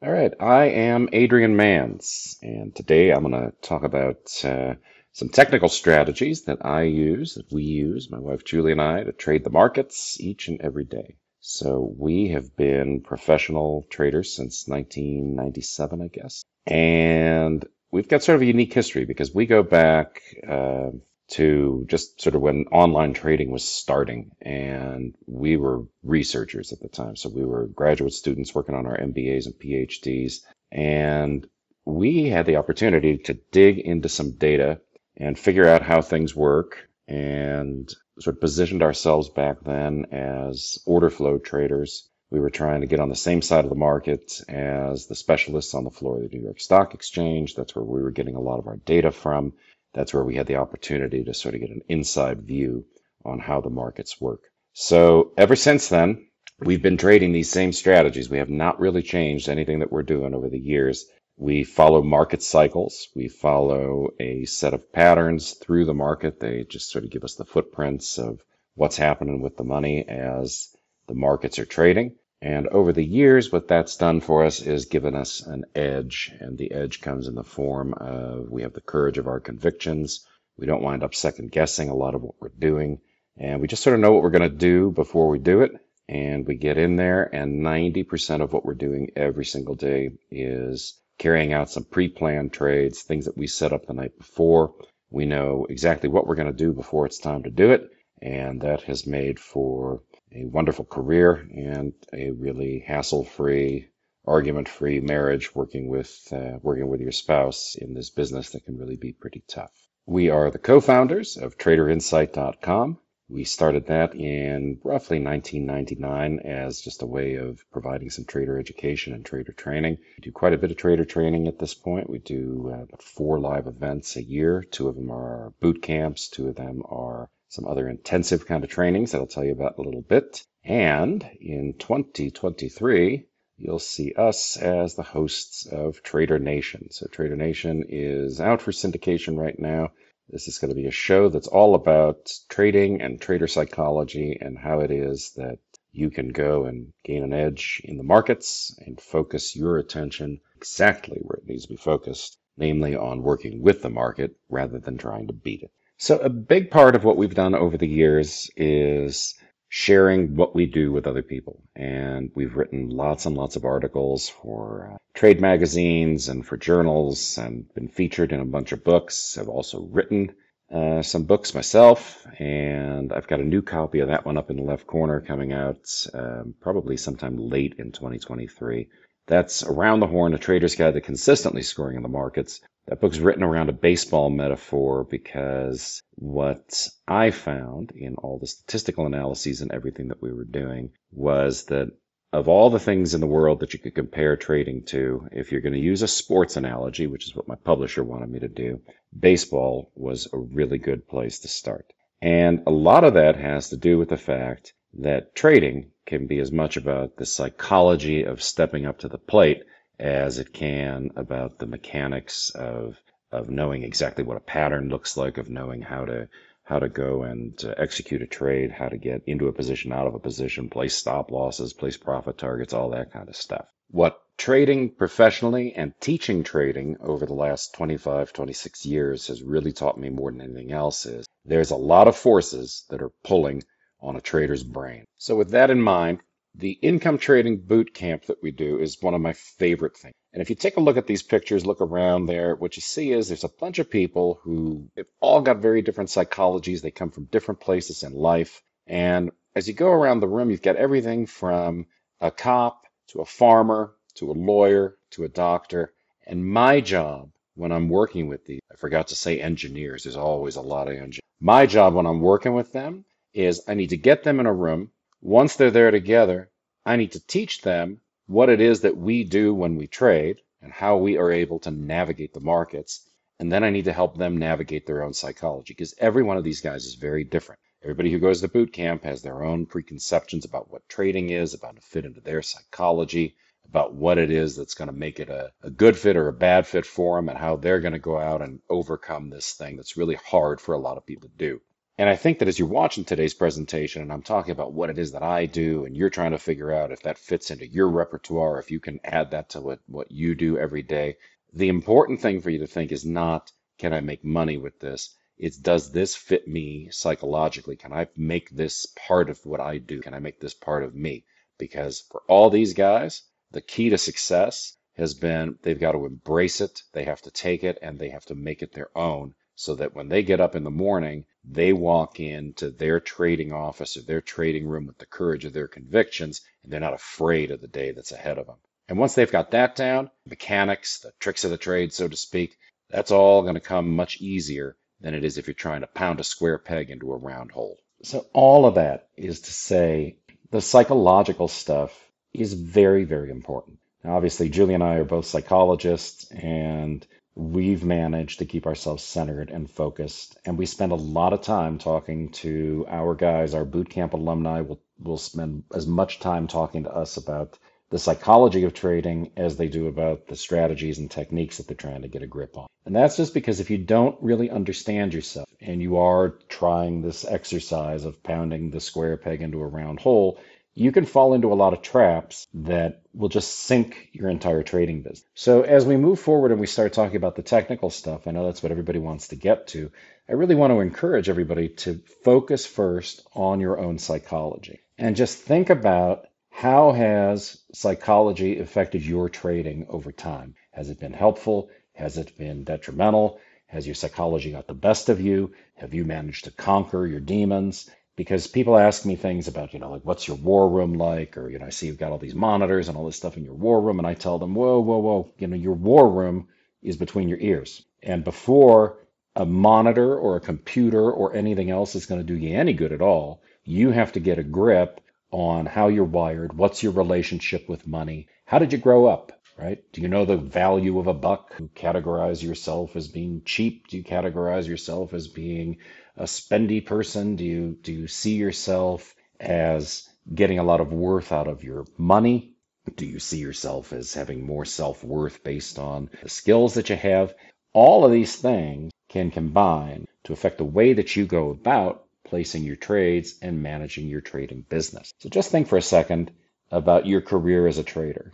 All right, I am Adrian Manz, and today I'm going to talk about uh, some technical strategies that I use, that we use, my wife Julie and I, to trade the markets each and every day. So we have been professional traders since 1997, I guess, and we've got sort of a unique history because we go back uh, to just sort of when online trading was starting. And we were researchers at the time. So we were graduate students working on our MBAs and PhDs. And we had the opportunity to dig into some data and figure out how things work and sort of positioned ourselves back then as order flow traders. We were trying to get on the same side of the market as the specialists on the floor of the New York Stock Exchange. That's where we were getting a lot of our data from that's where we had the opportunity to sort of get an inside view on how the markets work. So ever since then, we've been trading these same strategies. We have not really changed anything that we're doing over the years. We follow market cycles. We follow a set of patterns through the market. They just sort of give us the footprints of what's happening with the money as the markets are trading. And over the years, what that's done for us is given us an edge. And the edge comes in the form of we have the courage of our convictions. We don't wind up second guessing a lot of what we're doing. And we just sort of know what we're going to do before we do it. And we get in there, and 90% of what we're doing every single day is carrying out some pre planned trades, things that we set up the night before. We know exactly what we're going to do before it's time to do it. And that has made for a wonderful career and a really hassle-free, argument-free marriage working with uh, working with your spouse in this business that can really be pretty tough. We are the co-founders of TraderInsight.com. We started that in roughly 1999 as just a way of providing some trader education and trader training. We do quite a bit of trader training at this point. We do uh, four live events a year. Two of them are boot camps. Two of them are some other intensive kind of trainings that I'll tell you about in a little bit. And in 2023, you'll see us as the hosts of Trader Nation. So Trader Nation is out for syndication right now. This is going to be a show that's all about trading and trader psychology and how it is that you can go and gain an edge in the markets and focus your attention exactly where it needs to be focused, namely on working with the market rather than trying to beat it. So, a big part of what we've done over the years is sharing what we do with other people. And we've written lots and lots of articles for uh, trade magazines and for journals and been featured in a bunch of books. I've also written uh, some books myself, and I've got a new copy of that one up in the left corner coming out um, probably sometime late in 2023. That's Around the Horn, a trader's guide to consistently scoring in the markets. That book's written around a baseball metaphor because what I found in all the statistical analyses and everything that we were doing was that of all the things in the world that you could compare trading to, if you're going to use a sports analogy, which is what my publisher wanted me to do, baseball was a really good place to start. And a lot of that has to do with the fact that trading can be as much about the psychology of stepping up to the plate as it can about the mechanics of of knowing exactly what a pattern looks like, of knowing how to how to go and uh, execute a trade, how to get into a position, out of a position, place stop losses, place profit targets, all that kind of stuff. What trading professionally and teaching trading over the last 25, 26 years has really taught me more than anything else is there's a lot of forces that are pulling on a trader's brain. So with that in mind, the income trading boot camp that we do is one of my favorite things. And if you take a look at these pictures, look around there, what you see is there's a bunch of people who have all got very different psychologies. They come from different places in life. And as you go around the room, you've got everything from a cop to a farmer to a lawyer to a doctor. And my job when I'm working with these, I forgot to say engineers, there's always a lot of engineers. My job when I'm working with them is I need to get them in a room once they're there together, I need to teach them what it is that we do when we trade and how we are able to navigate the markets. And then I need to help them navigate their own psychology because every one of these guys is very different. Everybody who goes to boot camp has their own preconceptions about what trading is, about to fit into their psychology, about what it is that's going to make it a, a good fit or a bad fit for them, and how they're going to go out and overcome this thing that's really hard for a lot of people to do. And I think that as you're watching today's presentation, and I'm talking about what it is that I do, and you're trying to figure out if that fits into your repertoire, if you can add that to what, what you do every day, the important thing for you to think is not, can I make money with this? It's, does this fit me psychologically? Can I make this part of what I do? Can I make this part of me? Because for all these guys, the key to success has been they've got to embrace it, they have to take it, and they have to make it their own so that when they get up in the morning, they walk into their trading office or their trading room with the courage of their convictions, and they're not afraid of the day that's ahead of them. And once they've got that down, mechanics, the tricks of the trade, so to speak, that's all going to come much easier than it is if you're trying to pound a square peg into a round hole. So, all of that is to say the psychological stuff is very, very important. Now, obviously, Julie and I are both psychologists, and we've managed to keep ourselves centered and focused. And we spend a lot of time talking to our guys, our boot camp alumni will will spend as much time talking to us about the psychology of trading as they do about the strategies and techniques that they're trying to get a grip on. And that's just because if you don't really understand yourself and you are trying this exercise of pounding the square peg into a round hole, you can fall into a lot of traps that will just sink your entire trading business. So, as we move forward and we start talking about the technical stuff, I know that's what everybody wants to get to. I really want to encourage everybody to focus first on your own psychology and just think about how has psychology affected your trading over time? Has it been helpful? Has it been detrimental? Has your psychology got the best of you? Have you managed to conquer your demons? Because people ask me things about, you know, like what's your war room like? Or, you know, I see you've got all these monitors and all this stuff in your war room. And I tell them, whoa, whoa, whoa, you know, your war room is between your ears. And before a monitor or a computer or anything else is going to do you any good at all, you have to get a grip on how you're wired. What's your relationship with money? How did you grow up? Right? Do you know the value of a buck? Do you categorize yourself as being cheap? Do you categorize yourself as being a spendy person? Do you do you see yourself as getting a lot of worth out of your money? Do you see yourself as having more self-worth based on the skills that you have? All of these things can combine to affect the way that you go about placing your trades and managing your trading business. So just think for a second about your career as a trader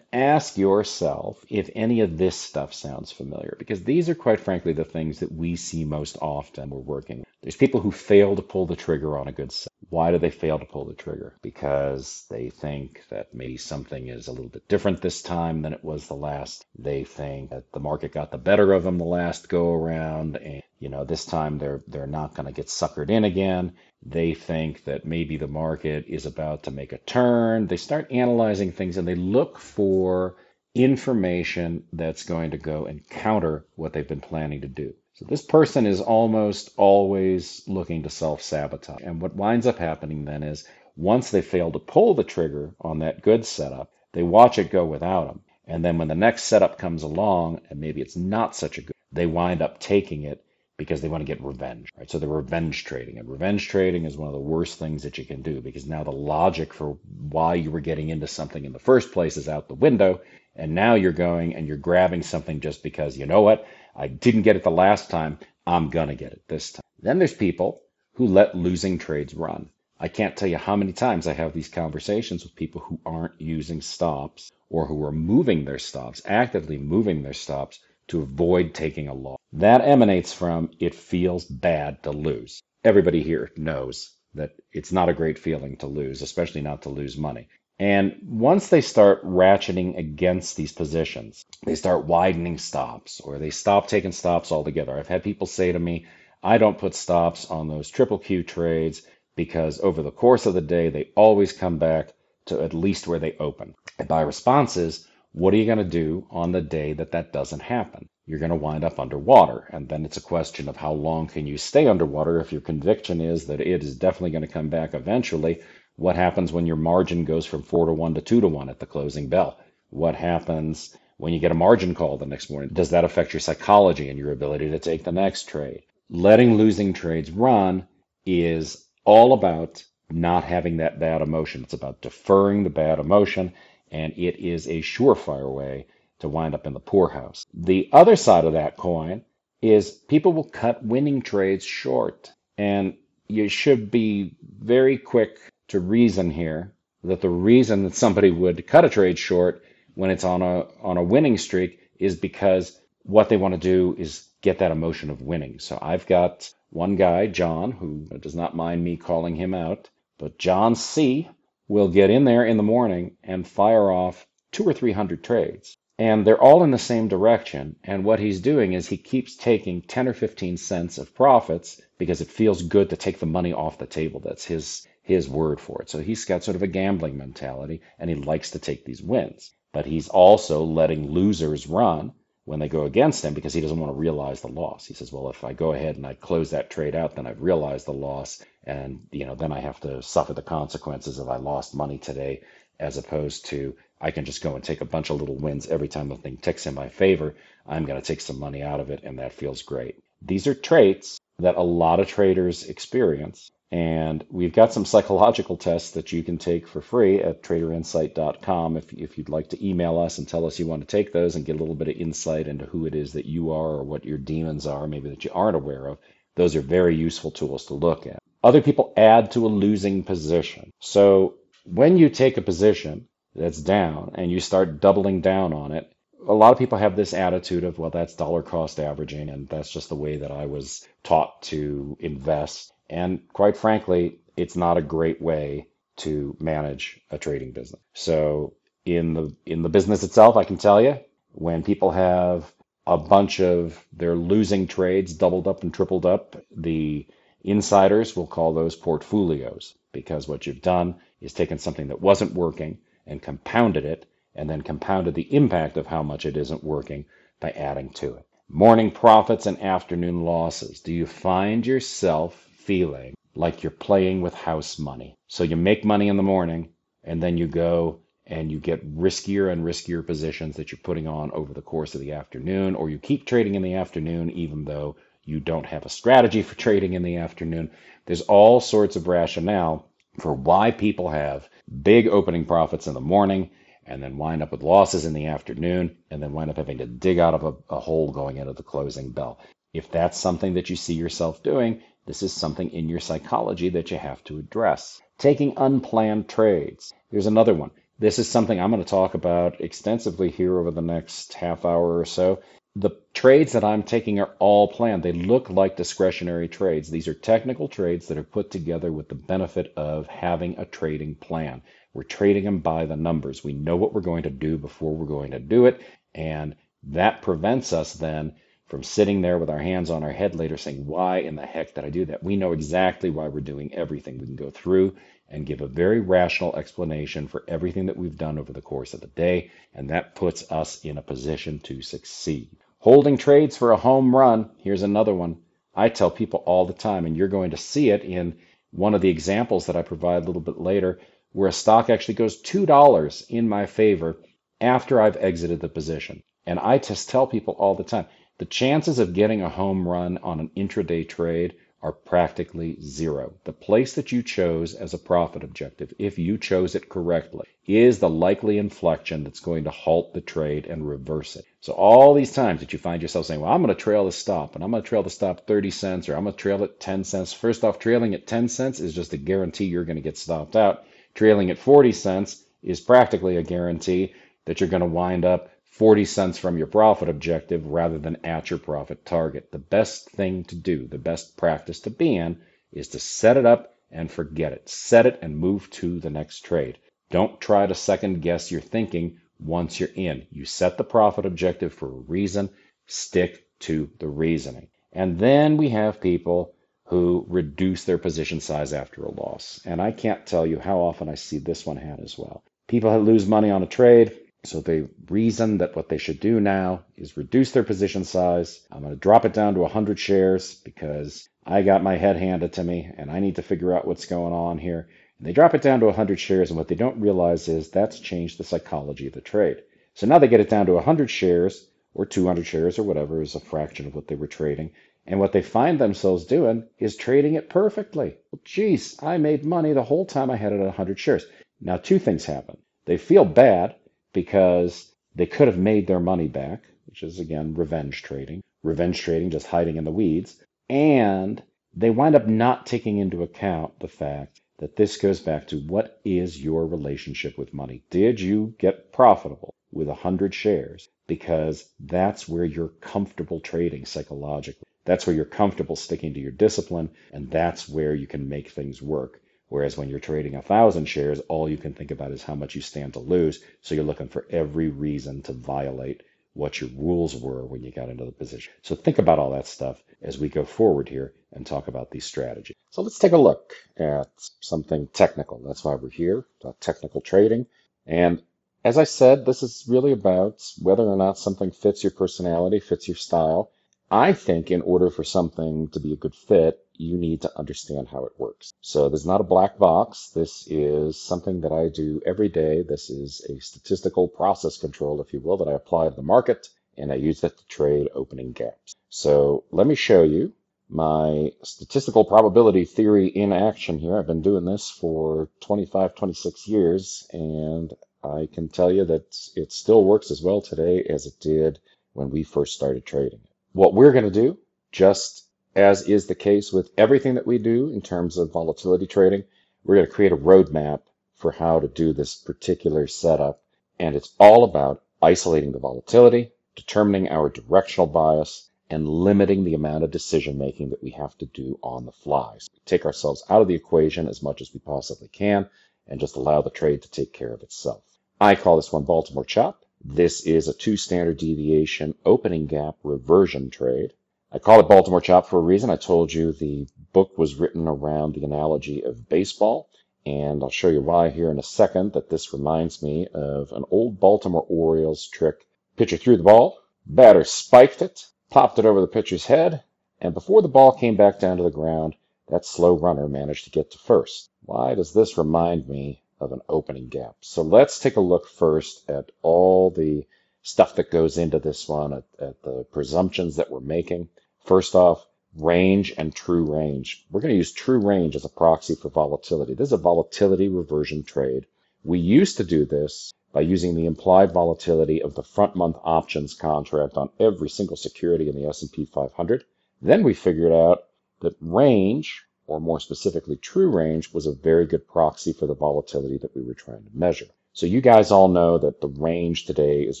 ask yourself if any of this stuff sounds familiar because these are quite frankly the things that we see most often we're working with. there's people who fail to pull the trigger on a good set. Why do they fail to pull the trigger? Because they think that maybe something is a little bit different this time than it was the last. They think that the market got the better of them the last go around and you know this time they're they're not going to get suckered in again. They think that maybe the market is about to make a turn. They start analyzing things and they look for information that's going to go and counter what they've been planning to do. So this person is almost always looking to self sabotage. And what winds up happening then is once they fail to pull the trigger on that good setup, they watch it go without them. And then when the next setup comes along, and maybe it's not such a good, they wind up taking it because they want to get revenge. Right? So they're revenge trading. And revenge trading is one of the worst things that you can do because now the logic for why you were getting into something in the first place is out the window. And now you're going and you're grabbing something just because, you know what? I didn't get it the last time. I'm going to get it this time. Then there's people who let losing trades run. I can't tell you how many times I have these conversations with people who aren't using stops or who are moving their stops, actively moving their stops to avoid taking a loss. That emanates from it feels bad to lose. Everybody here knows that it's not a great feeling to lose, especially not to lose money. And once they start ratcheting against these positions, they start widening stops or they stop taking stops altogether. I've had people say to me, I don't put stops on those triple Q trades because over the course of the day, they always come back to at least where they open. And my response is, what are you going to do on the day that that doesn't happen? You're going to wind up underwater. And then it's a question of how long can you stay underwater if your conviction is that it is definitely going to come back eventually what happens when your margin goes from four to one to two to one at the closing bell? What happens when you get a margin call the next morning? Does that affect your psychology and your ability to take the next trade? Letting losing trades run is all about not having that bad emotion. It's about deferring the bad emotion, and it is a surefire way to wind up in the poorhouse. The other side of that coin is people will cut winning trades short. And you should be very quick to reason here that the reason that somebody would cut a trade short when it's on a on a winning streak is because what they want to do is get that emotion of winning. So I've got one guy, John, who does not mind me calling him out, but John C will get in there in the morning and fire off two or three hundred trades. And they're all in the same direction. And what he's doing is he keeps taking 10 or 15 cents of profits because it feels good to take the money off the table. That's his his word for it. So he's got sort of a gambling mentality and he likes to take these wins. But he's also letting losers run when they go against him because he doesn't want to realize the loss. He says, well, if I go ahead and I close that trade out, then I've realized the loss. And, you know, then I have to suffer the consequences if I lost money today, as opposed to I can just go and take a bunch of little wins every time the thing ticks in my favor. I'm going to take some money out of it, and that feels great. These are traits that a lot of traders experience. And we've got some psychological tests that you can take for free at traderinsight.com if, if you'd like to email us and tell us you want to take those and get a little bit of insight into who it is that you are or what your demons are, maybe that you aren't aware of. Those are very useful tools to look at. Other people add to a losing position. So when you take a position that's down and you start doubling down on it, a lot of people have this attitude of, well, that's dollar cost averaging, and that's just the way that I was taught to invest. And quite frankly, it's not a great way to manage a trading business. So in the in the business itself, I can tell you when people have a bunch of their losing trades doubled up and tripled up, the insiders will call those portfolios because what you've done is taken something that wasn't working and compounded it and then compounded the impact of how much it isn't working by adding to it. Morning profits and afternoon losses. Do you find yourself feeling like you're playing with house money. So you make money in the morning and then you go and you get riskier and riskier positions that you're putting on over the course of the afternoon, or you keep trading in the afternoon even though you don't have a strategy for trading in the afternoon. There's all sorts of rationale for why people have big opening profits in the morning and then wind up with losses in the afternoon and then wind up having to dig out of a, a hole going into the closing bell. If that's something that you see yourself doing, this is something in your psychology that you have to address. Taking unplanned trades. Here's another one. This is something I'm going to talk about extensively here over the next half hour or so. The trades that I'm taking are all planned. They look like discretionary trades. These are technical trades that are put together with the benefit of having a trading plan. We're trading them by the numbers. We know what we're going to do before we're going to do it. And that prevents us then from sitting there with our hands on our head later saying, Why in the heck did I do that? We know exactly why we're doing everything. We can go through and give a very rational explanation for everything that we've done over the course of the day, and that puts us in a position to succeed. Holding trades for a home run, here's another one. I tell people all the time, and you're going to see it in one of the examples that I provide a little bit later, where a stock actually goes $2 in my favor after I've exited the position. And I just tell people all the time, the chances of getting a home run on an intraday trade are practically zero. The place that you chose as a profit objective, if you chose it correctly, is the likely inflection that's going to halt the trade and reverse it. So all these times that you find yourself saying, well, I'm going to trail the stop and I'm going to trail the stop 30 cents or I'm going to trail it 10 cents. First off, trailing at 10 cents is just a guarantee you're going to get stopped out. Trailing at 40 cents is practically a guarantee that you're going to wind up 40 cents from your profit objective rather than at your profit target. The best thing to do, the best practice to be in, is to set it up and forget it. Set it and move to the next trade. Don't try to second guess your thinking once you're in. You set the profit objective for a reason, stick to the reasoning. And then we have people who reduce their position size after a loss. And I can't tell you how often I see this one had as well. People lose money on a trade, so they reason that what they should do now is reduce their position size. I'm going to drop it down to 100 shares because I got my head handed to me and I need to figure out what's going on here. And they drop it down to 100 shares, and what they don't realize is that's changed the psychology of the trade. So now they get it down to 100 shares or 200 shares or whatever is a fraction of what they were trading. And what they find themselves doing is trading it perfectly. Well, geez, I made money the whole time I had it at 100 shares. Now, two things happen. They feel bad because they could have made their money back, which is again revenge trading. Revenge trading, just hiding in the weeds. And they wind up not taking into account the fact that this goes back to what is your relationship with money? Did you get profitable with 100 shares? Because that's where you're comfortable trading psychologically. That's where you're comfortable sticking to your discipline, and that's where you can make things work. Whereas when you're trading a thousand shares, all you can think about is how much you stand to lose. So you're looking for every reason to violate what your rules were when you got into the position. So think about all that stuff as we go forward here and talk about these strategies. So let's take a look at something technical. That's why we're here, technical trading. And as I said, this is really about whether or not something fits your personality, fits your style. I think in order for something to be a good fit, you need to understand how it works. So there's not a black box. This is something that I do every day. This is a statistical process control, if you will, that I apply to the market, and I use that to trade opening gaps. So let me show you my statistical probability theory in action here. I've been doing this for 25, 26 years, and I can tell you that it still works as well today as it did when we first started trading. What we're going to do, just as is the case with everything that we do in terms of volatility trading, we're going to create a roadmap for how to do this particular setup. And it's all about isolating the volatility, determining our directional bias, and limiting the amount of decision making that we have to do on the fly. So we take ourselves out of the equation as much as we possibly can and just allow the trade to take care of itself. I call this one Baltimore Chop. This is a two standard deviation opening gap reversion trade. I call it Baltimore Chop for a reason. I told you the book was written around the analogy of baseball, and I'll show you why here in a second that this reminds me of an old Baltimore Orioles trick. Pitcher threw the ball, batter spiked it, popped it over the pitcher's head, and before the ball came back down to the ground, that slow runner managed to get to first. Why does this remind me of an opening gap? So let's take a look first at all the stuff that goes into this one, at, at the presumptions that we're making. First off, range and true range. We're going to use true range as a proxy for volatility. This is a volatility reversion trade. We used to do this by using the implied volatility of the front month options contract on every single security in the S&P 500. Then we figured out that range, or more specifically true range, was a very good proxy for the volatility that we were trying to measure. So you guys all know that the range today is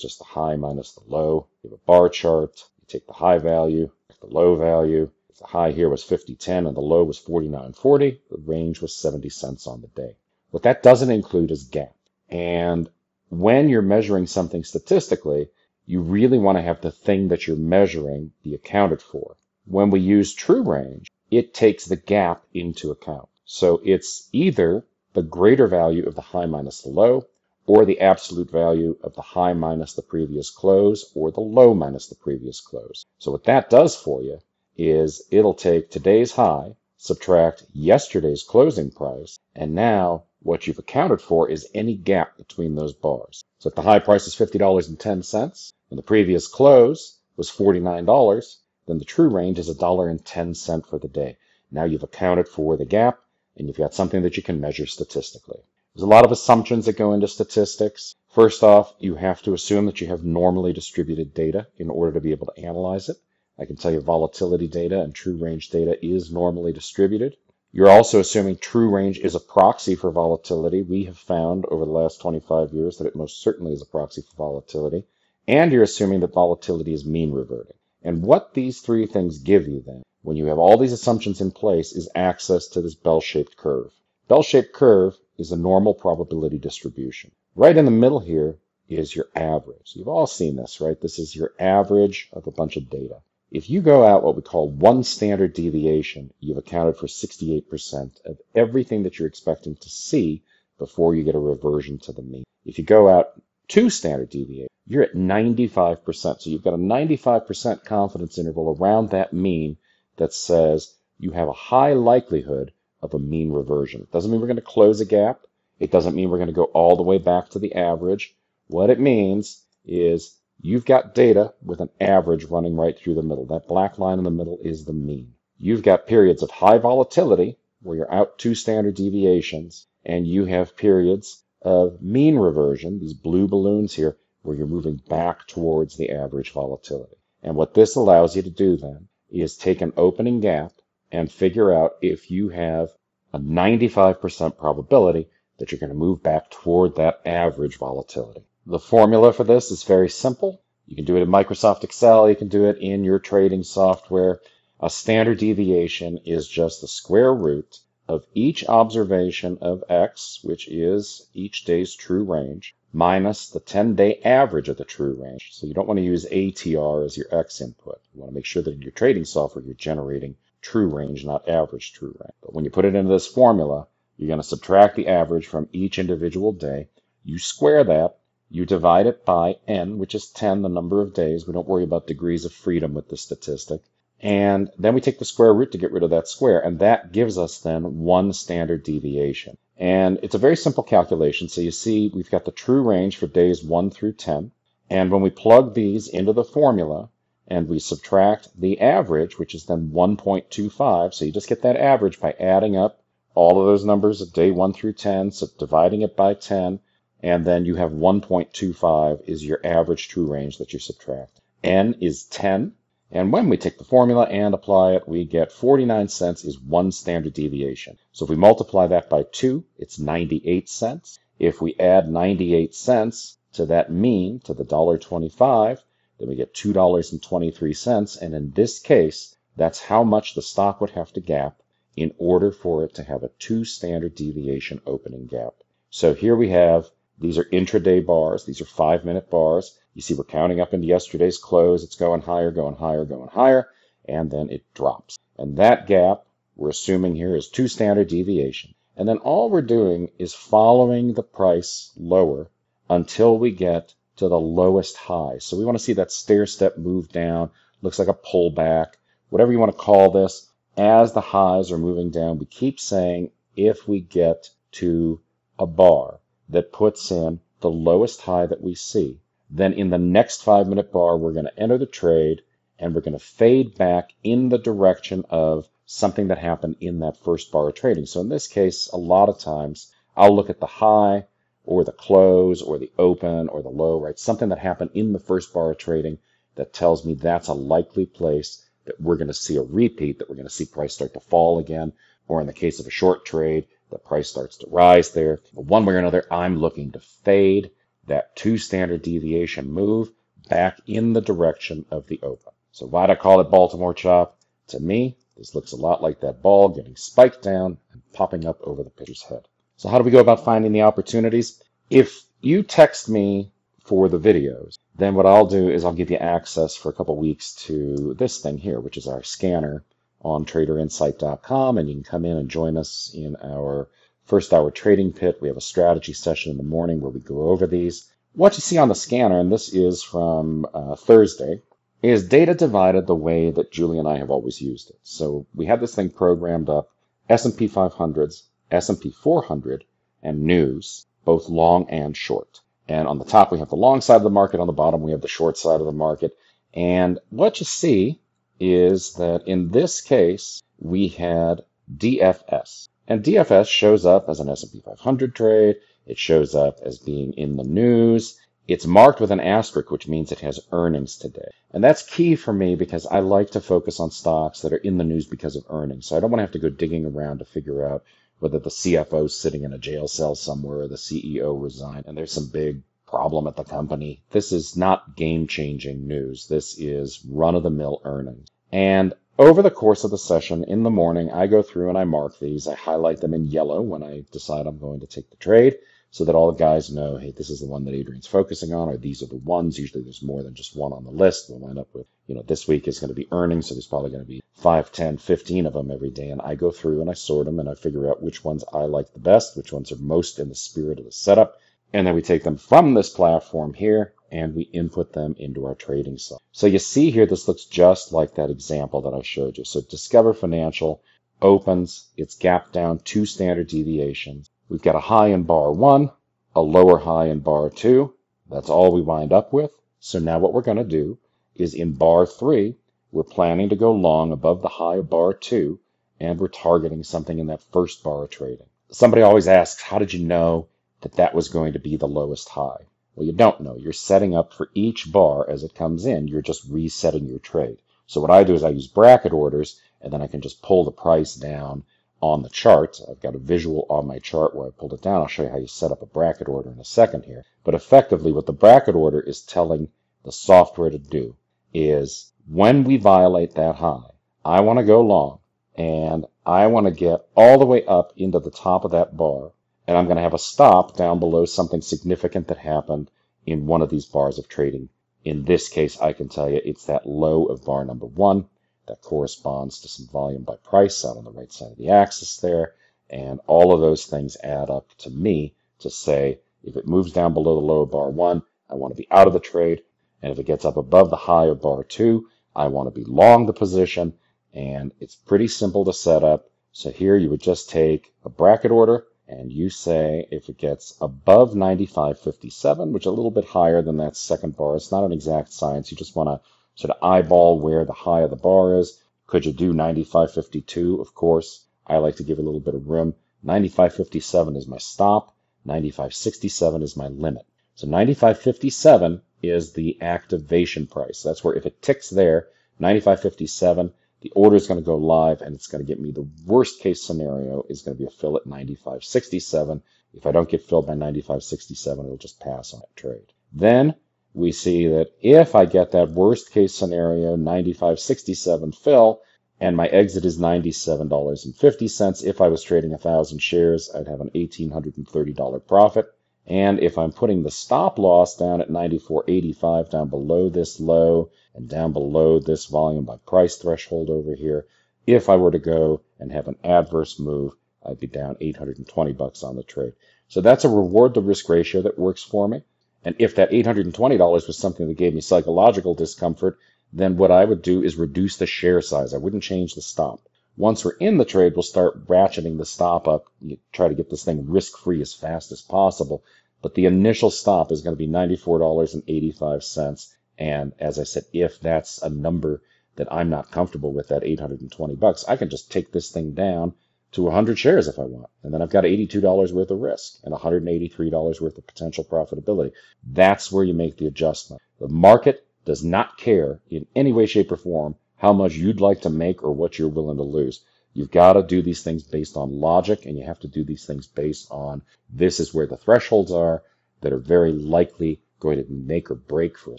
just the high minus the low. You have a bar chart, you take the high value, the low value. If the high here was 50.10 and the low was 49.40, the range was 70 cents on the day. What that doesn't include is gap. And when you're measuring something statistically, you really want to have the thing that you're measuring be accounted for. When we use true range, it takes the gap into account. So it's either the greater value of the high minus the low, or the absolute value of the high minus the previous close, or the low minus the previous close. So what that does for you is it'll take today's high, subtract yesterday's closing price, and now what you've accounted for is any gap between those bars. So if the high price is $50.10 and the previous close was $49, then the true range is $1.10 for the day. Now you've accounted for the gap and you've got something that you can measure statistically. There's a lot of assumptions that go into statistics. First off, you have to assume that you have normally distributed data in order to be able to analyze it. I can tell you volatility data and true range data is normally distributed. You're also assuming true range is a proxy for volatility. We have found over the last 25 years that it most certainly is a proxy for volatility. And you're assuming that volatility is mean reverting. And what these three things give you then, when you have all these assumptions in place, is access to this bell-shaped curve. Bell-shaped curve is a normal probability distribution. Right in the middle here is your average. You've all seen this, right? This is your average of a bunch of data. If you go out what we call one standard deviation, you've accounted for 68% of everything that you're expecting to see before you get a reversion to the mean. If you go out two standard deviations, you're at 95%. So you've got a 95% confidence interval around that mean that says you have a high likelihood of a mean reversion. It doesn't mean we're going to close a gap. It doesn't mean we're going to go all the way back to the average. What it means is You've got data with an average running right through the middle. That black line in the middle is the mean. You've got periods of high volatility where you're out two standard deviations, and you have periods of mean reversion, these blue balloons here, where you're moving back towards the average volatility. And what this allows you to do then is take an opening gap, and figure out if you have a 95% probability that you're going to move back toward that average volatility. The formula for this is very simple. You can do it in Microsoft Excel, you can do it in your trading software. A standard deviation is just the square root of each observation of x, which is each day's true range, minus the 10 day average of the true range. So you don't want to use ATR as your x input. You want to make sure that in your trading software you're generating true range, not average true range. But when you put it into this formula, you're going to subtract the average from each individual day. You square that, you divide it by n, which is 10, the number of days. We don't worry about degrees of freedom with the statistic. And then we take the square root to get rid of that square, and that gives us then one standard deviation. And it's a very simple calculation. So you see we've got the true range for days 1 through 10. And when we plug these into the formula and we subtract the average, which is then 1.25, so you just get that average by adding up all of those numbers of day 1 through 10, so dividing it by 10, and then you have 1.25 is your average true range that you subtract. N is 10, and when we take the formula and apply it, we get 49 cents is one standard deviation. So if we multiply that by 2, it's 98 cents. If we add 98 cents to that mean, to the $1.25, then we get $2.23. And in this case, that's how much the stock would have to gap in order for it to have a two standard deviation opening gap. So here we have, these are intraday bars. These are five minute bars. You see we're counting up into yesterday's close. It's going higher, going higher, going higher, and then it drops. And that gap, we're assuming here, is two standard deviation. And then all we're doing is following the price lower until we get to the lowest high. So we want to see that stair step move down. Looks like a pullback, whatever you want to call this. As the highs are moving down, we keep saying if we get to a bar that puts in the lowest high that we see, then in the next five minute bar, we're going to enter the trade and we're going to fade back in the direction of something that happened in that first bar of trading. So in this case, a lot of times I'll look at the high or the close or the open or the low, right? Something that happened in the first bar of trading that tells me that's a likely place that we're going to see a repeat, that we're going to see price start to fall again. Or in the case of a short trade, the price starts to rise there. But one way or another, I'm looking to fade that two standard deviation move back in the direction of the open. So why'd I call it Baltimore chop? To me, this looks a lot like that ball getting spiked down and popping up over the pitcher's head. So how do we go about finding the opportunities? If you text me for the videos, then what I'll do is I'll give you access for a couple weeks to this thing here, which is our scanner on traderinsight.com, and you can come in and join us in our First hour trading pit. We have a strategy session in the morning where we go over these. What you see on the scanner, and this is from uh, Thursday, is data divided the way that Julie and I have always used it. So we have this thing programmed up S&P 500s, S&P 400, and news, both long and short. And on the top, we have the long side of the market. On the bottom, we have the short side of the market. And what you see is that in this case, we had DFS. And DFS shows up as an S&P 500 trade. It shows up as being in the news. It's marked with an asterisk, which means it has earnings today. And that's key for me because I like to focus on stocks that are in the news because of earnings. So I don't want to have to go digging around to figure out whether the CFO is sitting in a jail cell somewhere or the CEO resigned and there's some big problem at the company. This is not game changing news. This is run of the mill earnings. And over the course of the session in the morning, I go through and I mark these. I highlight them in yellow when I decide I'm going to take the trade so that all the guys know, hey, this is the one that Adrian's focusing on, or these are the ones. Usually there's more than just one on the list. We'll end up with, you know, this week is going to be earnings, so there's probably going to be 5, 10, 15 of them every day. And I go through and I sort them and I figure out which ones I like the best, which ones are most in the spirit of the setup. And then we take them from this platform here and we input them into our trading site. So you see here, this looks just like that example that I showed you. So Discover Financial opens, it's gap down two standard deviations. We've got a high in bar one, a lower high in bar two. That's all we wind up with. So now what we're going to do is in bar three, we're planning to go long above the high of bar two, and we're targeting something in that first bar of trading. Somebody always asks, how did you know that that was going to be the lowest high? Well, you don't know. You're setting up for each bar as it comes in. You're just resetting your trade. So what I do is I use bracket orders, and then I can just pull the price down on the chart. I've got a visual on my chart where I pulled it down. I'll show you how you set up a bracket order in a second here. But effectively, what the bracket order is telling the software to do is when we violate that high, I want to go long and I want to get all the way up into the top of that bar. And I'm going to have a stop down below something significant that happened in one of these bars of trading. In this case, I can tell you it's that low of bar number one that corresponds to some volume by price out on the right side of the axis there. And all of those things add up to me to say if it moves down below the low of bar one, I want to be out of the trade. And if it gets up above the high of bar two, I want to be long the position. And it's pretty simple to set up. So here you would just take a bracket order and you say if it gets above 95.57, which a little bit higher than that second bar, it's not an exact science. You just want to sort of eyeball where the high of the bar is. Could you do 95.52? Of course. I like to give a little bit of room. 95.57 is my stop. 95.67 is my limit. So 95.57 is the activation price. That's where if it ticks there, 95.57, the order is going to go live and it's going to get me the worst case scenario is going to be a fill at 95.67. If I don't get filled by 95.67, it'll just pass on that trade. Then we see that if I get that worst case scenario, 95.67 fill, and my exit is $97.50. If I was trading 1,000 shares, I'd have an $1,830 profit. And if I'm putting the stop loss down at 94.85 down below this low and down below this volume by price threshold over here, if I were to go and have an adverse move, I'd be down 820 bucks on the trade. So that's a reward to risk ratio that works for me. And if that $820 was something that gave me psychological discomfort, then what I would do is reduce the share size. I wouldn't change the stop. Once we're in the trade, we'll start ratcheting the stop up, you try to get this thing risk free as fast as possible. But the initial stop is going to be $94.85. And as I said, if that's a number that I'm not comfortable with, that 820 bucks, I can just take this thing down to 100 shares if I want. And then I've got $82 worth of risk and $183 worth of potential profitability. That's where you make the adjustment. The market does not care in any way, shape, or form how much you'd like to make or what you're willing to lose. You've got to do these things based on logic, and you have to do these things based on this is where the thresholds are that are very likely going to make or break for a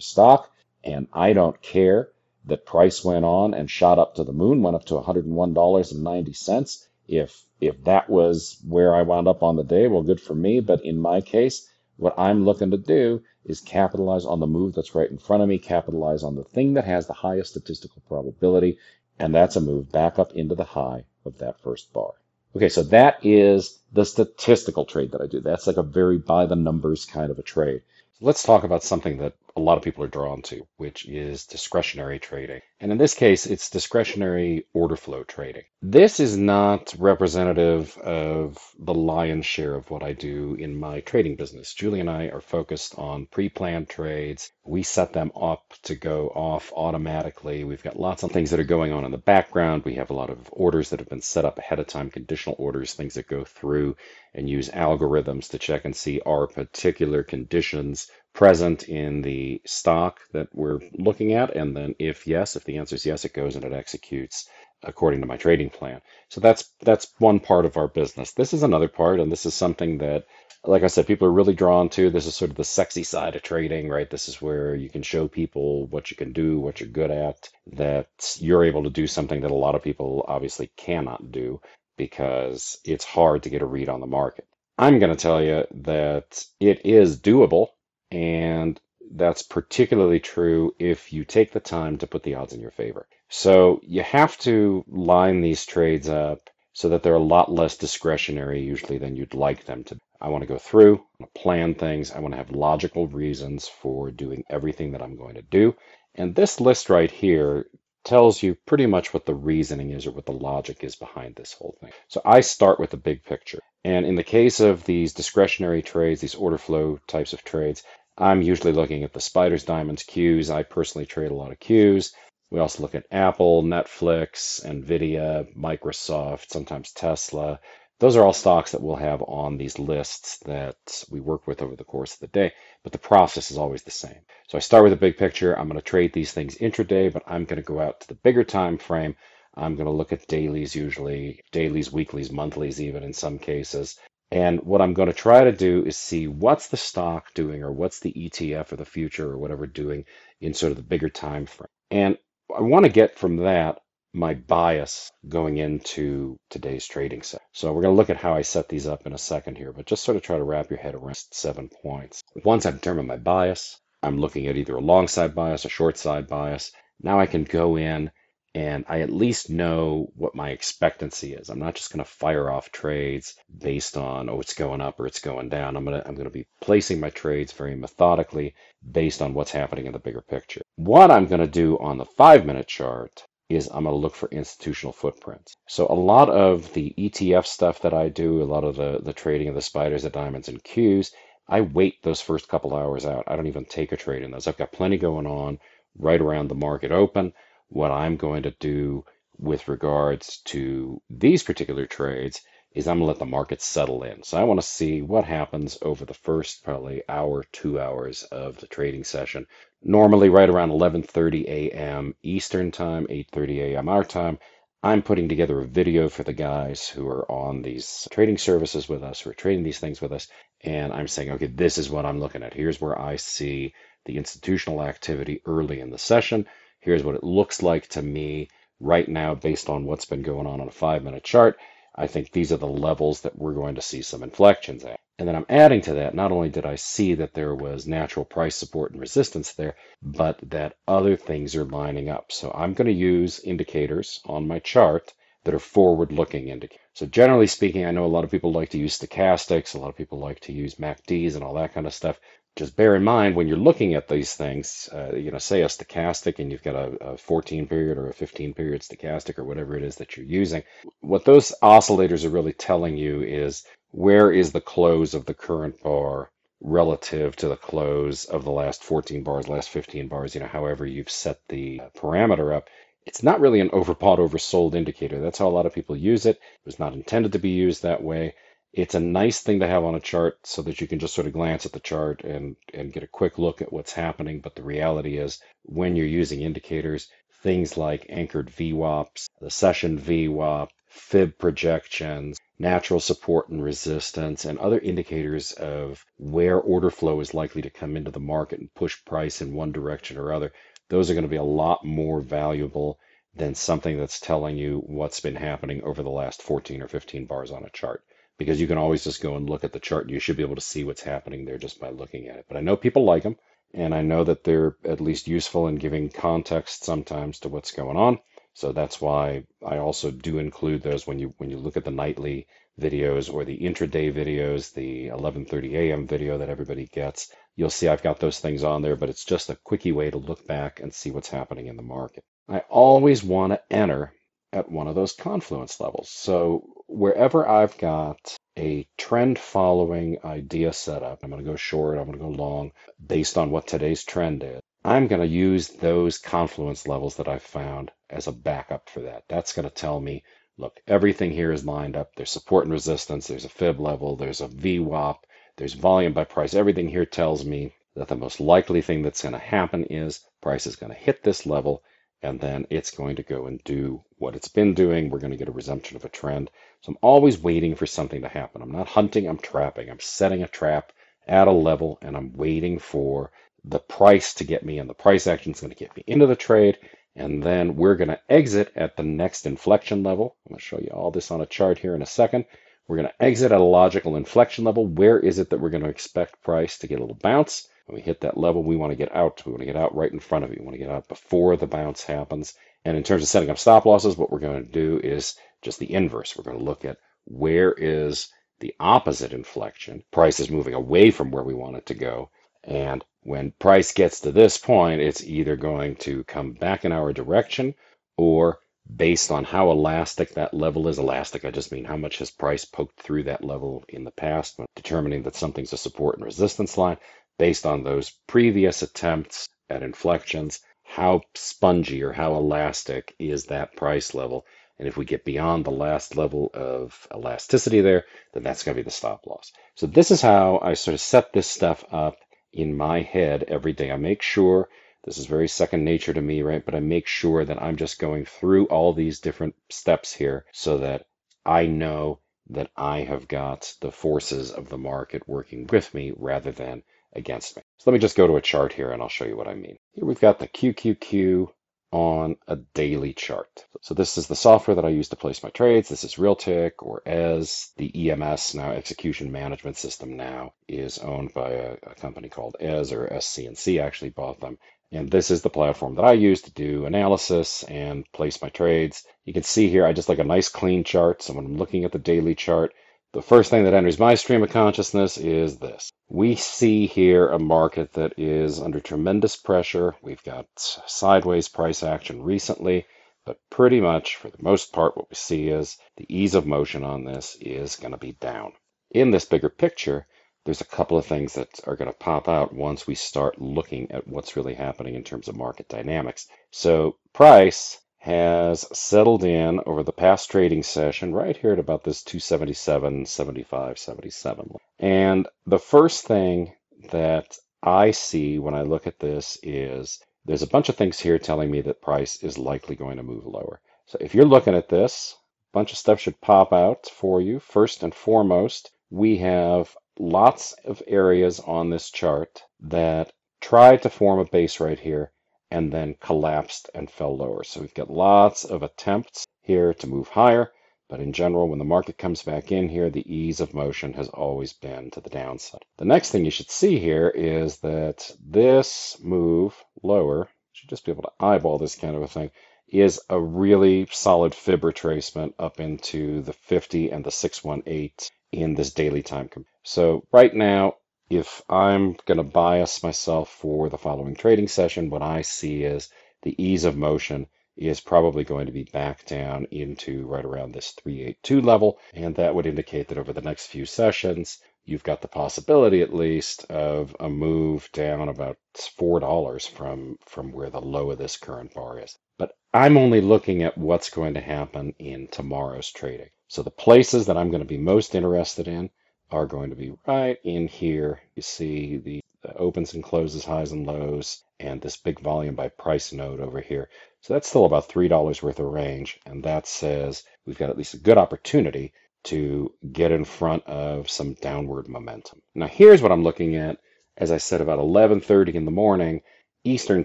stock. And I don't care that price went on and shot up to the moon, went up to $101.90. If if that was where I wound up on the day, well, good for me. But in my case, what I'm looking to do is capitalize on the move that's right in front of me, capitalize on the thing that has the highest statistical probability, and that's a move back up into the high of that first bar. Okay, so that is the statistical trade that I do. That's like a very by the numbers kind of a trade. Let's talk about something that a lot of people are drawn to, which is discretionary trading. And in this case, it's discretionary order flow trading. This is not representative of the lion's share of what I do in my trading business. Julie and I are focused on pre planned trades. We set them up to go off automatically. We've got lots of things that are going on in the background. We have a lot of orders that have been set up ahead of time, conditional orders, things that go through and use algorithms to check and see are particular conditions present in the stock that we're looking at? And then if yes, if the answer is yes, it goes and it executes according to my trading plan. So that's that's one part of our business. This is another part, and this is something that, like I said, people are really drawn to. This is sort of the sexy side of trading, right? This is where you can show people what you can do, what you're good at, that you're able to do something that a lot of people obviously cannot do because it's hard to get a read on the market. I'm going to tell you that it is doable and that's particularly true if you take the time to put the odds in your favor. So you have to line these trades up so that they're a lot less discretionary usually than you'd like them to. I want to go through, plan things, I want to have logical reasons for doing everything that I'm going to do. And this list right here tells you pretty much what the reasoning is or what the logic is behind this whole thing. So I start with the big picture. And in the case of these discretionary trades, these order flow types of trades, I'm usually looking at the spiders, diamonds, Qs. I personally trade a lot of Qs. We also look at Apple, Netflix, Nvidia, Microsoft, sometimes Tesla. Those are all stocks that we'll have on these lists that we work with over the course of the day, but the process is always the same. So I start with a big picture. I'm going to trade these things intraday, but I'm going to go out to the bigger time frame. I'm going to look at dailies usually, dailies, weeklies, monthlies, even in some cases. And what I'm going to try to do is see what's the stock doing or what's the ETF or the future or whatever doing in sort of the bigger time frame. And I want to get from that my bias going into today's trading set. So we're going to look at how I set these up in a second here, but just sort of try to wrap your head around seven points. Once I've determined my bias, I'm looking at either a long side bias, a short side bias. Now I can go in and I at least know what my expectancy is. I'm not just going to fire off trades based on oh it's going up or it's going down. I'm going to I'm going to be placing my trades very methodically based on what's happening in the bigger picture. What I'm going to do on the 5-minute chart is I'm going to look for institutional footprints. So a lot of the ETF stuff that I do, a lot of the the trading of the spiders, the diamonds and Qs, I wait those first couple hours out. I don't even take a trade in those. I've got plenty going on right around the market open what I'm going to do with regards to these particular trades is I'm going to let the market settle in. So I want to see what happens over the first probably hour, two hours of the trading session. Normally right around 11:30 a.m. Eastern time, 8:30 a.m. our time, I'm putting together a video for the guys who are on these trading services with us, who are trading these things with us, and I'm saying, okay, this is what I'm looking at. Here's where I see the institutional activity early in the session. Here's what it looks like to me right now based on what's been going on on a five minute chart. I think these are the levels that we're going to see some inflections at. And then I'm adding to that, not only did I see that there was natural price support and resistance there, but that other things are lining up. So I'm going to use indicators on my chart that are forward looking indicators. So generally speaking, I know a lot of people like to use stochastics, a lot of people like to use MACDs and all that kind of stuff just bear in mind when you're looking at these things, uh, you know, say a stochastic and you've got a, a 14 period or a 15 period stochastic or whatever it is that you're using, what those oscillators are really telling you is where is the close of the current bar relative to the close of the last 14 bars, last 15 bars, you know, however you've set the parameter up. It's not really an overbought, oversold indicator. That's how a lot of people use it. It was not intended to be used that way. It's a nice thing to have on a chart so that you can just sort of glance at the chart and, and get a quick look at what's happening. But the reality is, when you're using indicators, things like anchored VWAPs, the session VWAP, fib projections, natural support and resistance, and other indicators of where order flow is likely to come into the market and push price in one direction or other, those are going to be a lot more valuable than something that's telling you what's been happening over the last 14 or 15 bars on a chart because you can always just go and look at the chart you should be able to see what's happening there just by looking at it. But I know people like them, and I know that they're at least useful in giving context sometimes to what's going on. So that's why I also do include those when you when you look at the nightly videos or the intraday videos, the 11:30 a.m. video that everybody gets. You'll see I've got those things on there, but it's just a quickie way to look back and see what's happening in the market. I always want to enter at one of those confluence levels. So wherever I've got a trend following idea set up, I'm going to go short, I'm going to go long based on what today's trend is. I'm going to use those confluence levels that I've found as a backup for that. That's going to tell me, look, everything here is lined up. There's support and resistance, there's a fib level, there's a VWAP, there's volume by price. Everything here tells me that the most likely thing that's going to happen is price is going to hit this level and then it's going to go and do what it's been doing. We're going to get a resumption of a trend. So I'm always waiting for something to happen. I'm not hunting, I'm trapping. I'm setting a trap at a level and I'm waiting for the price to get me, and the price action is going to get me into the trade. And then we're going to exit at the next inflection level. I'm going to show you all this on a chart here in a second. We're going to exit at a logical inflection level. Where is it that we're going to expect price to get a little bounce? When we hit that level, we want to get out. We want to get out right in front of you. We want to get out before the bounce happens. And in terms of setting up stop losses, what we're going to do is just the inverse. We're going to look at where is the opposite inflection. Price is moving away from where we want it to go. And when price gets to this point, it's either going to come back in our direction or based on how elastic that level is. Elastic, I just mean how much has price poked through that level in the past, determining that something's a support and resistance line based on those previous attempts at inflections, how spongy or how elastic is that price level. And if we get beyond the last level of elasticity there, then that's going to be the stop loss. So this is how I sort of set this stuff up in my head every day. I make sure This is very second nature to me, right? But I make sure that I'm just going through all these different steps here so that I know that I have got the forces of the market working with me rather than against me. So let me just go to a chart here and I'll show you what I mean. Here we've got the QQQ on a daily chart. So this is the software that I use to place my trades. This is RealTick or Eze. The EMS now, Execution Management System now, is owned by a, a company called Eze or SS&C actually bought them. And this is the platform that I use to do analysis and place my trades. You can see here, I just like a nice clean chart. So when I'm looking at the daily chart, the first thing that enters my stream of consciousness is this. We see here a market that is under tremendous pressure. We've got sideways price action recently, but pretty much for the most part, what we see is the ease of motion on this is going to be down. In this bigger picture, there's a couple of things that are going to pop out once we start looking at what's really happening in terms of market dynamics. So price has settled in over the past trading session right here at about this 277, 75, 77. And the first thing that I see when I look at this is there's a bunch of things here telling me that price is likely going to move lower. So if you're looking at this, a bunch of stuff should pop out for you. First and foremost, we have lots of areas on this chart that tried to form a base right here and then collapsed and fell lower. So we've got lots of attempts here to move higher, but in general, when the market comes back in here, the ease of motion has always been to the downside. The next thing you should see here is that this move lower, should just be able to eyeball this kind of a thing, is a really solid fib retracement up into the 50 and the 618 in this daily time. So right now, if I'm going to bias myself for the following trading session, what I see is the ease of motion is probably going to be back down into right around this 382 level. And that would indicate that over the next few sessions, you've got the possibility at least of a move down about $4 from, from where the low of this current bar is. But I'm only looking at what's going to happen in tomorrow's trading. So the places that I'm going to be most interested in are going to be right in here. You see the, the opens and closes, highs and lows, and this big volume by price node over here. So that's still about $3 worth of range. And that says we've got at least a good opportunity to get in front of some downward momentum. Now here's what I'm looking at. As I said, about 11:30 in the morning Eastern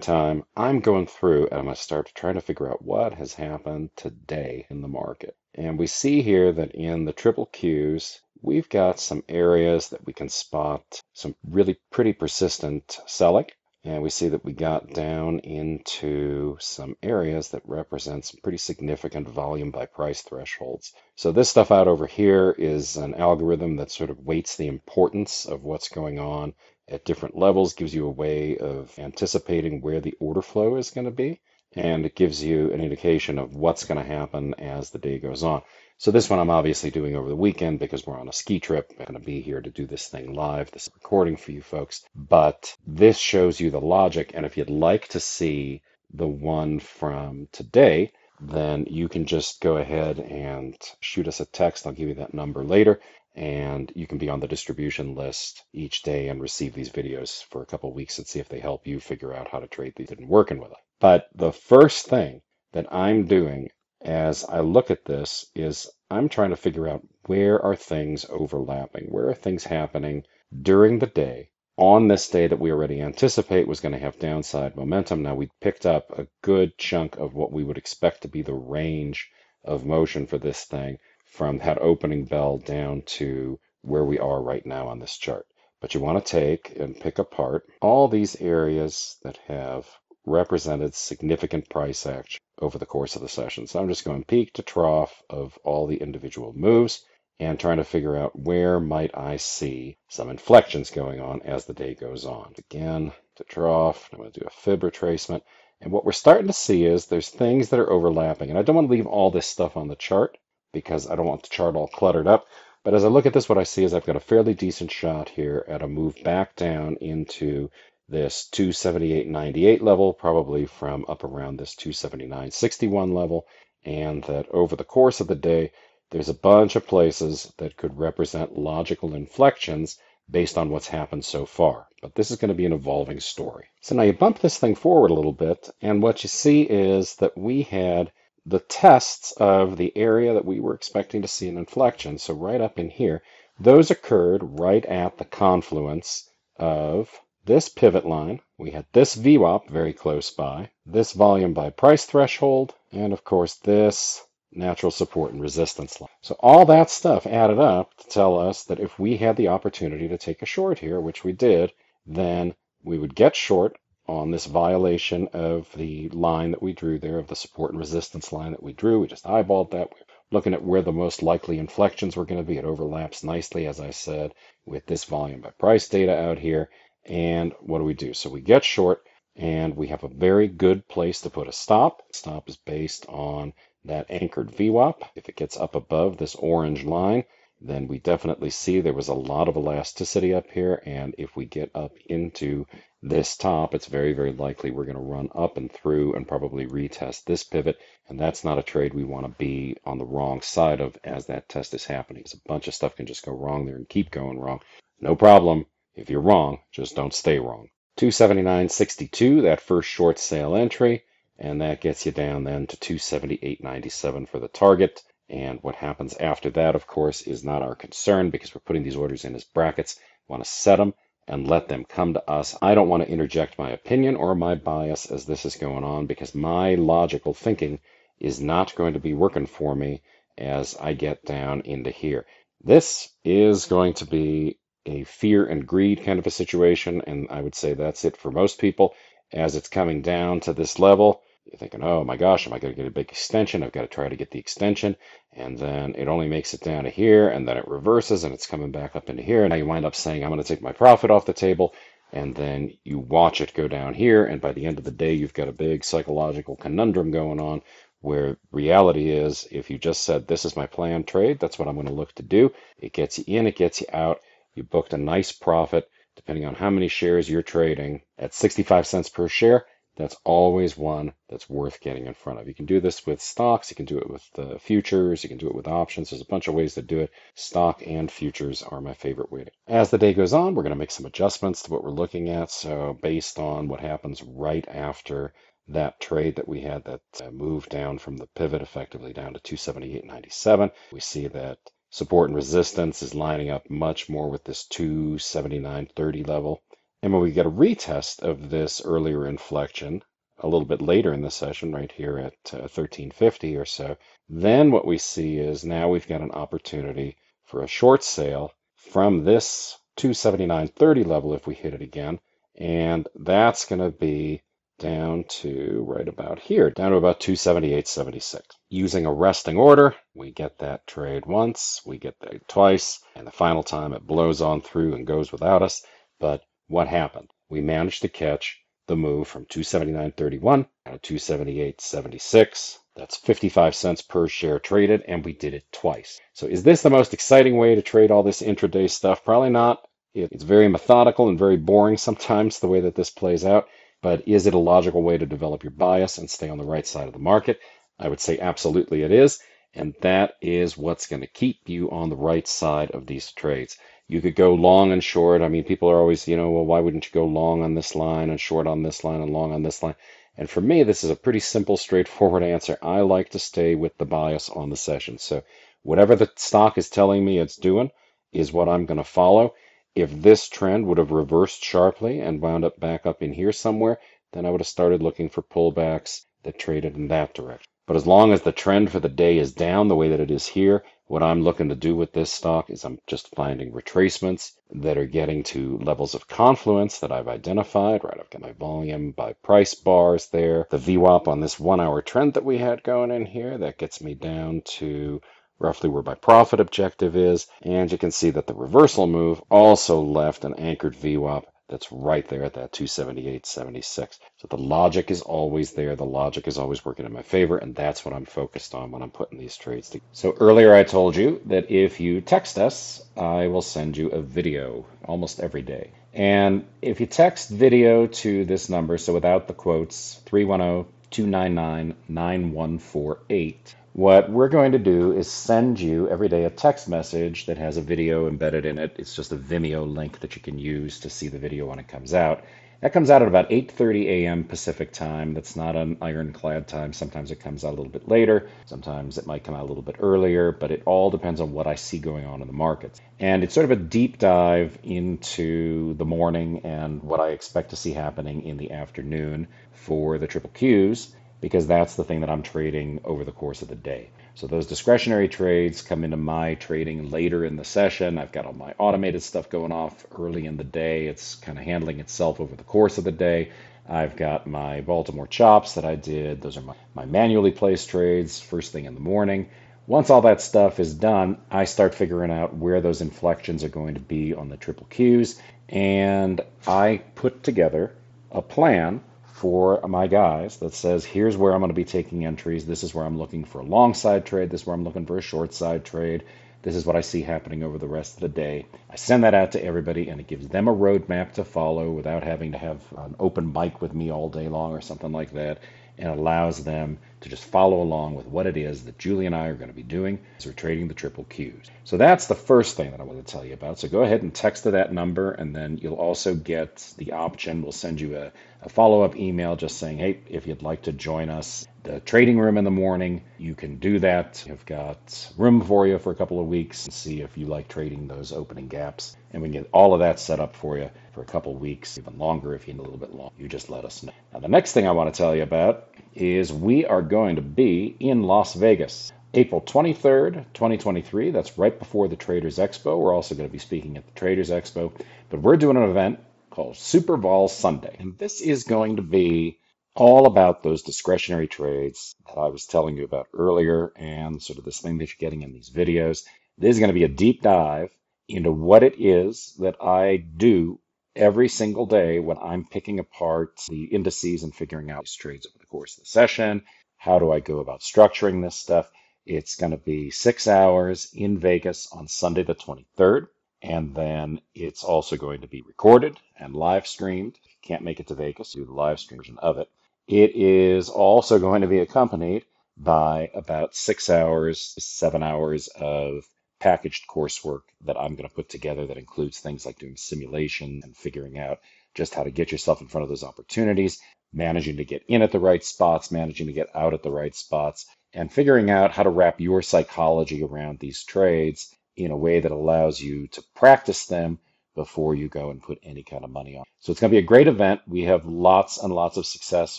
time, I'm going through and I'm going to start trying to figure out what has happened today in the market. And we see here that in the triple Qs, we've got some areas that we can spot some really pretty persistent selling. And we see that we got down into some areas that represent some pretty significant volume by price thresholds. So this stuff out over here is an algorithm that sort of weights the importance of what's going on at different levels, gives you a way of anticipating where the order flow is going to be, and it gives you an indication of what's going to happen as the day goes on. So this one I'm obviously doing over the weekend because we're on a ski trip. I'm going to be here to do this thing live, this recording for you folks. But this shows you the logic. And if you'd like to see the one from today, then you can just go ahead and shoot us a text. I'll give you that number later. And you can be on the distribution list each day and receive these videos for a couple weeks and see if they help you figure out how to trade these and working with it. But the first thing that I'm doing as I look at this is I'm trying to figure out where are things overlapping? Where are things happening during the day on this day that we already anticipate was going to have downside momentum? Now we picked up a good chunk of what we would expect to be the range of motion for this thing from that opening bell down to where we are right now on this chart. But you want to take and pick apart all these areas that have represented significant price action over the course of the session. So I'm just going peak to trough of all the individual moves and trying to figure out where might I see some inflections going on as the day goes on. Again, to trough, I'm going to do a fib retracement. And what we're starting to see is there's things that are overlapping. And I don't want to leave all this stuff on the chart because I don't want the chart all cluttered up. But as I look at this, what I see is I've got a fairly decent shot here at a move back down into this 278.98 level, probably from up around this 279.61 level, and that over the course of the day, there's a bunch of places that could represent logical inflections based on what's happened so far. But this is going to be an evolving story. So now you bump this thing forward a little bit, and what you see is that we had the tests of the area that we were expecting to see an inflection. So right up in here, those occurred right at the confluence of this pivot line. We had this VWAP very close by, this volume by price threshold, and of course this natural support and resistance line. So all that stuff added up to tell us that if we had the opportunity to take a short here, which we did, then we would get short on this violation of the line that we drew there, of the support and resistance line that we drew. We just eyeballed that. We're looking at where the most likely inflections were going to be. It overlaps nicely, as I said, with this volume by price data out here. And what do we do? So we get short and we have a very good place to put a stop. Stop is based on that anchored VWAP. If it gets up above this orange line, then we definitely see there was a lot of elasticity up here. And if we get up into this top, it's very, very likely we're going to run up and through and probably retest this pivot. And that's not a trade we want to be on the wrong side of as that test is happening. Because a bunch of stuff can just go wrong there and keep going wrong. No problem. If you're wrong, just don't stay wrong. 279.62, that first short sale entry. And that gets you down then to 278.97 for the target. And what happens after that, of course, is not our concern because we're putting these orders in as brackets. We want to set them and let them come to us. I don't want to interject my opinion or my bias as this is going on because my logical thinking is not going to be working for me as I get down into here. This is going to be a fear and greed kind of a situation, and I would say that's it for most people. As it's coming down to this level, you're thinking, oh my gosh, am I going to get a big extension? I've got to try to get the extension. And then it only makes it down to here, and then it reverses, and it's coming back up into here. And now you wind up saying, I'm going to take my profit off the table. And then you watch it go down here, and by the end of the day, you've got a big psychological conundrum going on where reality is if you just said, This is my planned trade, that's what I'm going to look to do, it gets you in, it gets you out. You booked a nice profit, depending on how many shares you're trading, at 65 cents per share that's always one that's worth getting in front of. You can do this with stocks, you can do it with uh, futures, you can do it with options. There's a bunch of ways to do it. Stock and futures are my favorite way to. As the day goes on, we're going to make some adjustments to what we're looking at. So, based on what happens right after that trade that we had that uh, moved down from the pivot effectively down to 278.97, we see that support and resistance is lining up much more with this 279.30 level. And when we get a retest of this earlier inflection, a little bit later in the session, right here at uh, 1350 or so, then what we see is now we've got an opportunity for a short sale from this 279.30 level if we hit it again. And that's going to be down to right about here, down to about 278.76. Using a resting order, we get that trade once, we get that twice, and the final time it blows on through and goes without us. But what happened? We managed to catch the move from 279.31 to 278.76. That's 55 cents per share traded, and we did it twice. So, is this the most exciting way to trade all this intraday stuff? Probably not. It's very methodical and very boring sometimes the way that this plays out, but is it a logical way to develop your bias and stay on the right side of the market? I would say absolutely it is, and that is what's going to keep you on the right side of these trades. You could go long and short. I mean, people are always, you know, well, why wouldn't you go long on this line and short on this line and long on this line? And for me, this is a pretty simple, straightforward answer. I like to stay with the bias on the session. So whatever the stock is telling me it's doing is what I'm going to follow. If this trend would have reversed sharply and wound up back up in here somewhere, then I would have started looking for pullbacks that traded in that direction. But as long as the trend for the day is down the way that it is here, what I'm looking to do with this stock is I'm just finding retracements that are getting to levels of confluence that I've identified. Right, I've got my volume by price bars there. The VWAP on this one hour trend that we had going in here, that gets me down to roughly where my profit objective is. And you can see that the reversal move also left an anchored VWAP that's right there at that 278.76. So the logic is always there. The logic is always working in my favor, and that's what I'm focused on when I'm putting these trades together. So earlier I told you that if you text us, I will send you a video almost every day. And if you text video to this number, so without the quotes, 310 299 9148, What we're going to do is send you every day a text message that has a video embedded in it. It's just a Vimeo link that you can use to see the video when it comes out. That comes out at about 8:30 a.m. Pacific time. That's not an ironclad time. Sometimes it comes out a little bit later. Sometimes it might come out a little bit earlier, but it all depends on what I see going on in the markets. And it's sort of a deep dive into the morning and what I expect to see happening in the afternoon for the triple Qs because that's the thing that I'm trading over the course of the day. So those discretionary trades come into my trading later in the session. I've got all my automated stuff going off early in the day. It's kind of handling itself over the course of the day. I've got my Baltimore chops that I did. Those are my, my manually placed trades first thing in the morning. Once all that stuff is done, I start figuring out where those inflections are going to be on the triple Qs. And I put together a plan for my guys that says, here's where I'm going to be taking entries. This is where I'm looking for a long side trade. This is where I'm looking for a short side trade. This is what I see happening over the rest of the day. I send that out to everybody and it gives them a roadmap to follow without having to have an open mic with me all day long or something like that and allows them to just follow along with what it is that Julie and I are going to be doing as we're trading the triple Qs. So that's the first thing that I want to tell you about. So go ahead and text to that number, and then you'll also get the option. We'll send you a, a follow up email just saying, hey, if you'd like to join us, the trading room in the morning, you can do that. We've got room for you for a couple of weeks and see if you like trading those opening gaps. And we can get all of that set up for you for a couple of weeks, even longer if you need a little bit long. You just let us know. Now, the next thing I want to tell you about is we are going to be in Las Vegas. April 23rd, 2023. That's right before the Traders Expo. We're also going to be speaking at the Traders Expo, but we're doing an event called Super Vol Sunday. And this is going to be all about those discretionary trades that I was telling you about earlier and sort of this thing that you're getting in these videos. This is going to be a deep dive into what it is that I do every single day when I'm picking apart the indices and figuring out these trades over the course of the session. How do I go about structuring this stuff? It's going to be six hours in Vegas on Sunday, the 23rd. And then it's also going to be recorded and live streamed. If you can't make it to Vegas, do the live stream version of it. It is also going to be accompanied by about six hours, seven hours of packaged coursework that I'm going to put together that includes things like doing simulation and figuring out just how to get yourself in front of those opportunities, managing to get in at the right spots, managing to get out at the right spots, and figuring out how to wrap your psychology around these trades in a way that allows you to practice them before you go and put any kind of money on. So it's going to be a great event. We have lots and lots of success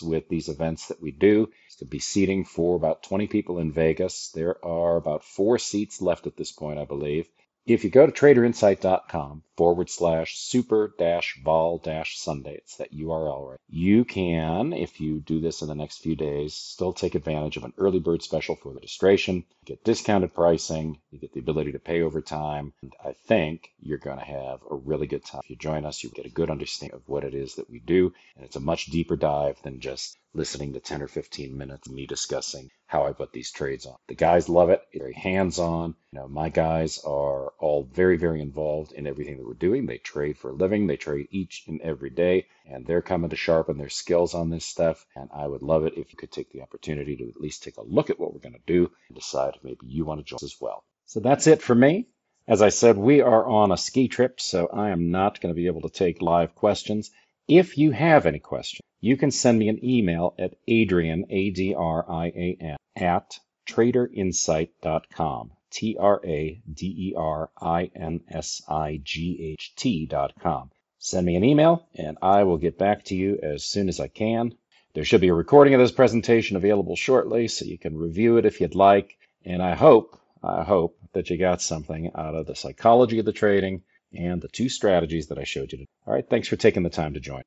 with these events that we do. It's going to be seating for about 20 people in Vegas. There are about four seats left at this point, I believe. If you go to traderinsight.com forward slash super dash vol dash Sunday, it's that URL, right? You can, if you do this in the next few days, still take advantage of an early bird special for registration. Get discounted pricing, you get the ability to pay over time. And I think you're going to have a really good time. If you join us, you get a good understanding of what it is that we do. And it's a much deeper dive than just listening to 10 or 15 minutes of me discussing how I put these trades on. The guys love it. It's very hands-on. You know, my guys are all very, very involved in everything that we're doing. They trade for a living. They trade each and every day, and they're coming to sharpen their skills on this stuff. And I would love it if you could take the opportunity to at least take a look at what we're going to do and decide if maybe you want to join us as well. So that's it for me. As I said, we are on a ski trip, so I am not going to be able to take live questions. If you have any questions, you can send me an email at Adrian, A D R I A N, at traderinsight.com. T R A D E R I N S I G H T.com. Send me an email and I will get back to you as soon as I can. There should be a recording of this presentation available shortly so you can review it if you'd like. And I hope, I hope that you got something out of the psychology of the trading and the two strategies that I showed you. Today. All right, thanks for taking the time to join.